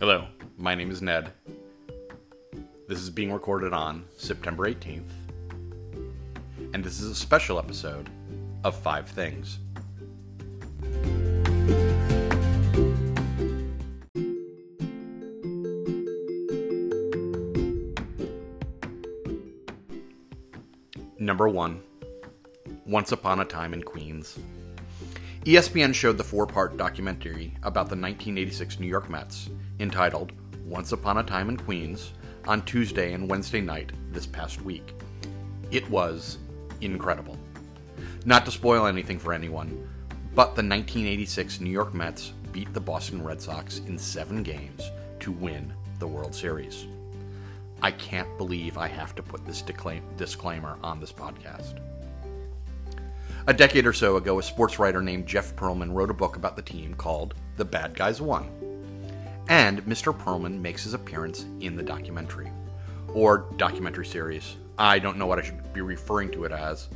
Hello, my name is Ned. This is being recorded on September 18th, and this is a special episode of Five Things. Number one Once Upon a Time in Queens. ESPN showed the four part documentary about the 1986 New York Mets, entitled Once Upon a Time in Queens, on Tuesday and Wednesday night this past week. It was incredible. Not to spoil anything for anyone, but the 1986 New York Mets beat the Boston Red Sox in seven games to win the World Series. I can't believe I have to put this disclaimer on this podcast. A decade or so ago, a sports writer named Jeff Pearlman wrote a book about the team called The Bad Guys Won. And Mr. Pearlman makes his appearance in the documentary, or documentary series. I don't know what I should be referring to it as,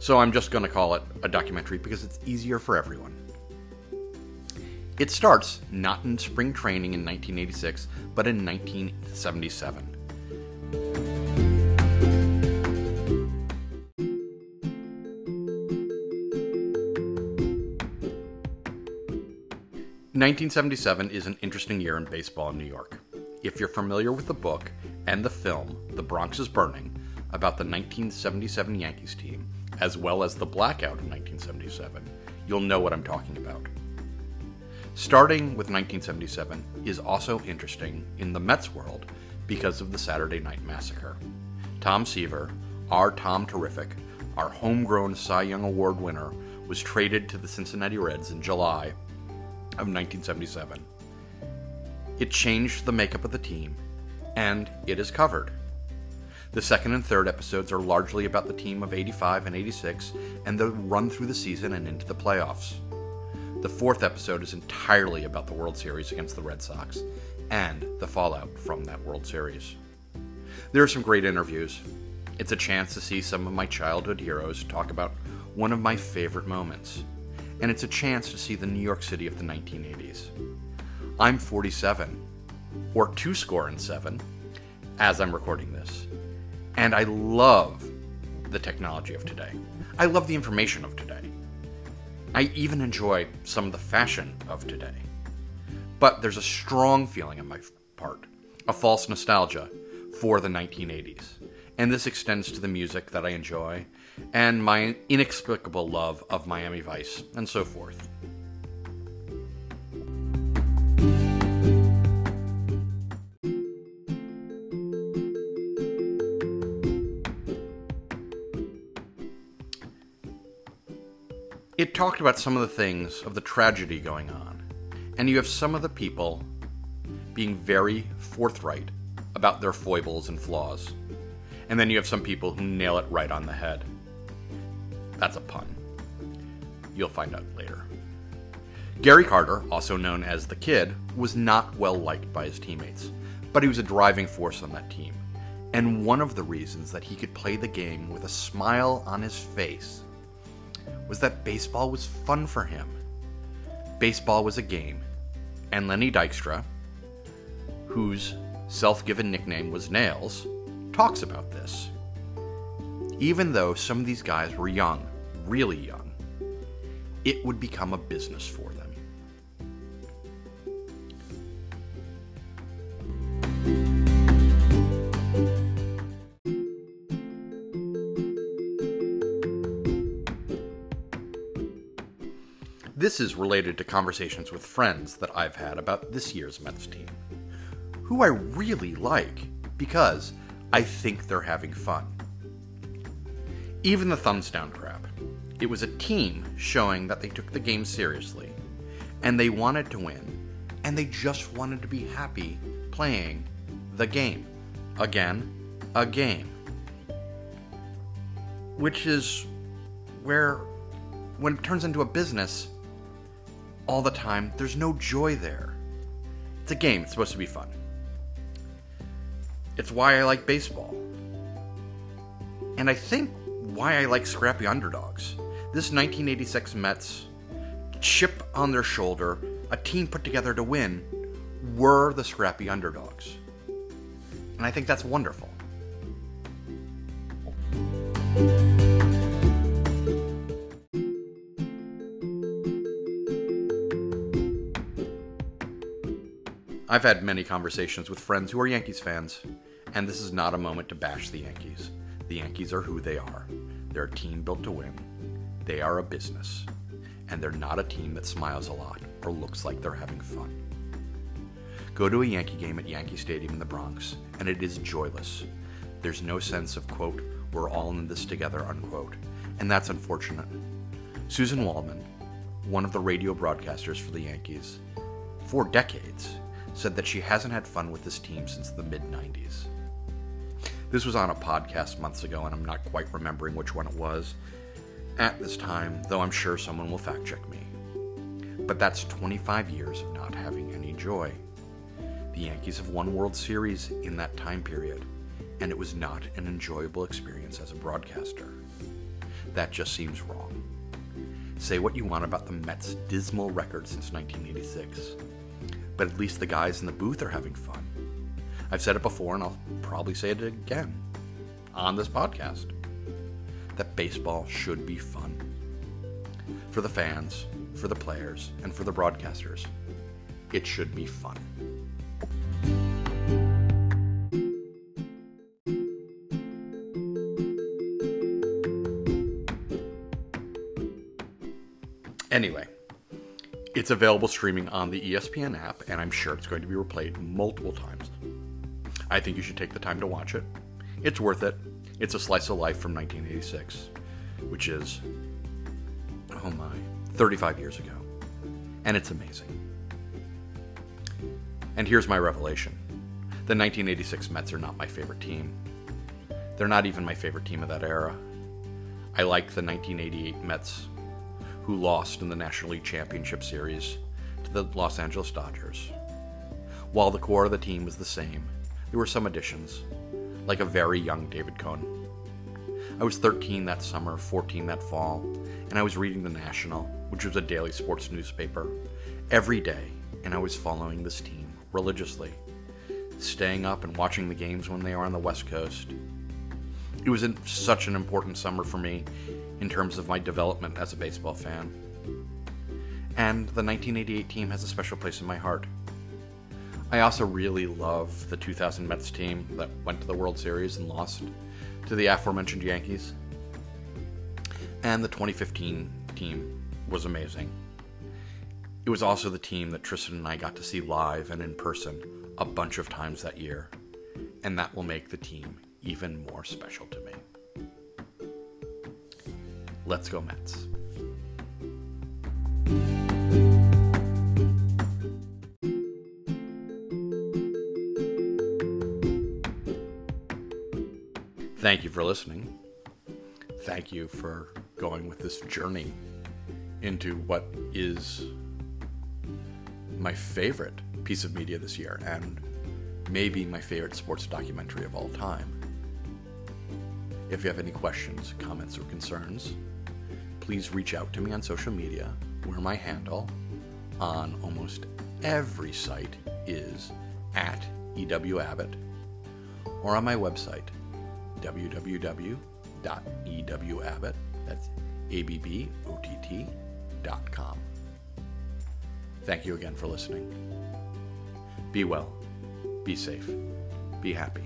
so I'm just going to call it a documentary because it's easier for everyone. It starts not in spring training in 1986, but in 1977. 1977 is an interesting year in baseball in New York. If you're familiar with the book and the film The Bronx is Burning about the 1977 Yankees team, as well as the blackout of 1977, you'll know what I'm talking about. Starting with 1977 is also interesting in the Mets world because of the Saturday Night Massacre. Tom Seaver, our Tom Terrific, our homegrown Cy Young Award winner, was traded to the Cincinnati Reds in July of 1977. It changed the makeup of the team, and it is covered. The second and third episodes are largely about the team of 85 and 86 and the run through the season and into the playoffs. The fourth episode is entirely about the World Series against the Red Sox and the fallout from that World Series. There are some great interviews. It's a chance to see some of my childhood heroes talk about one of my favorite moments and it's a chance to see the New York City of the 1980s. I'm 47, or two score and seven, as I'm recording this, and I love the technology of today. I love the information of today. I even enjoy some of the fashion of today. But there's a strong feeling on my part, a false nostalgia for the 1980s. And this extends to the music that I enjoy and my inexplicable love of Miami Vice, and so forth. It talked about some of the things of the tragedy going on, and you have some of the people being very forthright about their foibles and flaws. And then you have some people who nail it right on the head. That's a pun. You'll find out later. Gary Carter, also known as the Kid, was not well liked by his teammates, but he was a driving force on that team. And one of the reasons that he could play the game with a smile on his face was that baseball was fun for him. Baseball was a game, and Lenny Dykstra, whose self given nickname was Nails, talks about this. Even though some of these guys were young, really young, it would become a business for them. This is related to conversations with friends that I've had about this year's Mets team, who I really like because I think they're having fun. Even the thumbs down crap. It was a team showing that they took the game seriously, and they wanted to win, and they just wanted to be happy playing the game. Again, a game. Which is where, when it turns into a business, all the time, there's no joy there. It's a game, it's supposed to be fun. It's why I like baseball. And I think why I like scrappy underdogs. This 1986 Mets chip on their shoulder, a team put together to win, were the scrappy underdogs. And I think that's wonderful. I've had many conversations with friends who are Yankees fans, and this is not a moment to bash the Yankees. The Yankees are who they are. They're a team built to win. They are a business. And they're not a team that smiles a lot or looks like they're having fun. Go to a Yankee game at Yankee Stadium in the Bronx, and it is joyless. There's no sense of, quote, we're all in this together, unquote. And that's unfortunate. Suzyn Waldman, one of the radio broadcasters for the Yankees, for decades, said that she hasn't had fun with this team since the mid 90s. This was on a podcast months ago, and I'm not quite remembering which one it was at this time, though I'm sure someone will fact check me. But that's 25 years of not having any joy. The Yankees have won World Series in that time period, and it was not an enjoyable experience as a broadcaster. That just seems wrong. Say what you want about the Mets' dismal record since 1986, but at least the guys in the booth are having fun. I've said it before, and I'll probably say it again on this podcast that baseball should be fun. For the fans, for the players, and for the broadcasters, it should be fun. Anyway, it's available streaming on the ESPN app, and I'm sure it's going to be replayed multiple times. I think you should take the time to watch it. It's worth it. It's a slice of life from 1986, which is, oh my, 35 years ago. And it's amazing. And here's my revelation the 1986 Mets are not my favorite team. They're not even my favorite team of that era. I like the 1988 Mets who lost in the National League Championship Series to the Los Angeles Dodgers. While the core of the team was the same, there were some additions, like a very young David Cone. I was 13 that summer, 14 that fall, and I was reading The National, which was a daily sports newspaper, every day, and I was following this team religiously, staying up and watching the games when they were on the West Coast. It was such an important summer for me in terms of my development as a baseball fan. And the 1988 team has a special place in my heart. I also really love the 2000 Mets team that went to the World Series and lost to the aforementioned Yankees. And the 2015 team was amazing. It was also the team that Tristan and I got to see live and in person a bunch of times that year, and that will make the team even more special to me. Let's go, Mets. Thank you for listening. Thank you for going with this journey into what is my favorite piece of media this year and maybe my favorite sports documentary of all time. If you have any questions, comments, or concerns, please reach out to me on social media, where my handle on almost every site is at EWAbbott, or on my website, www.ewabbott, that's A-B-B-O-T-T.com. Thank you again for listening. Be well, be safe, be happy.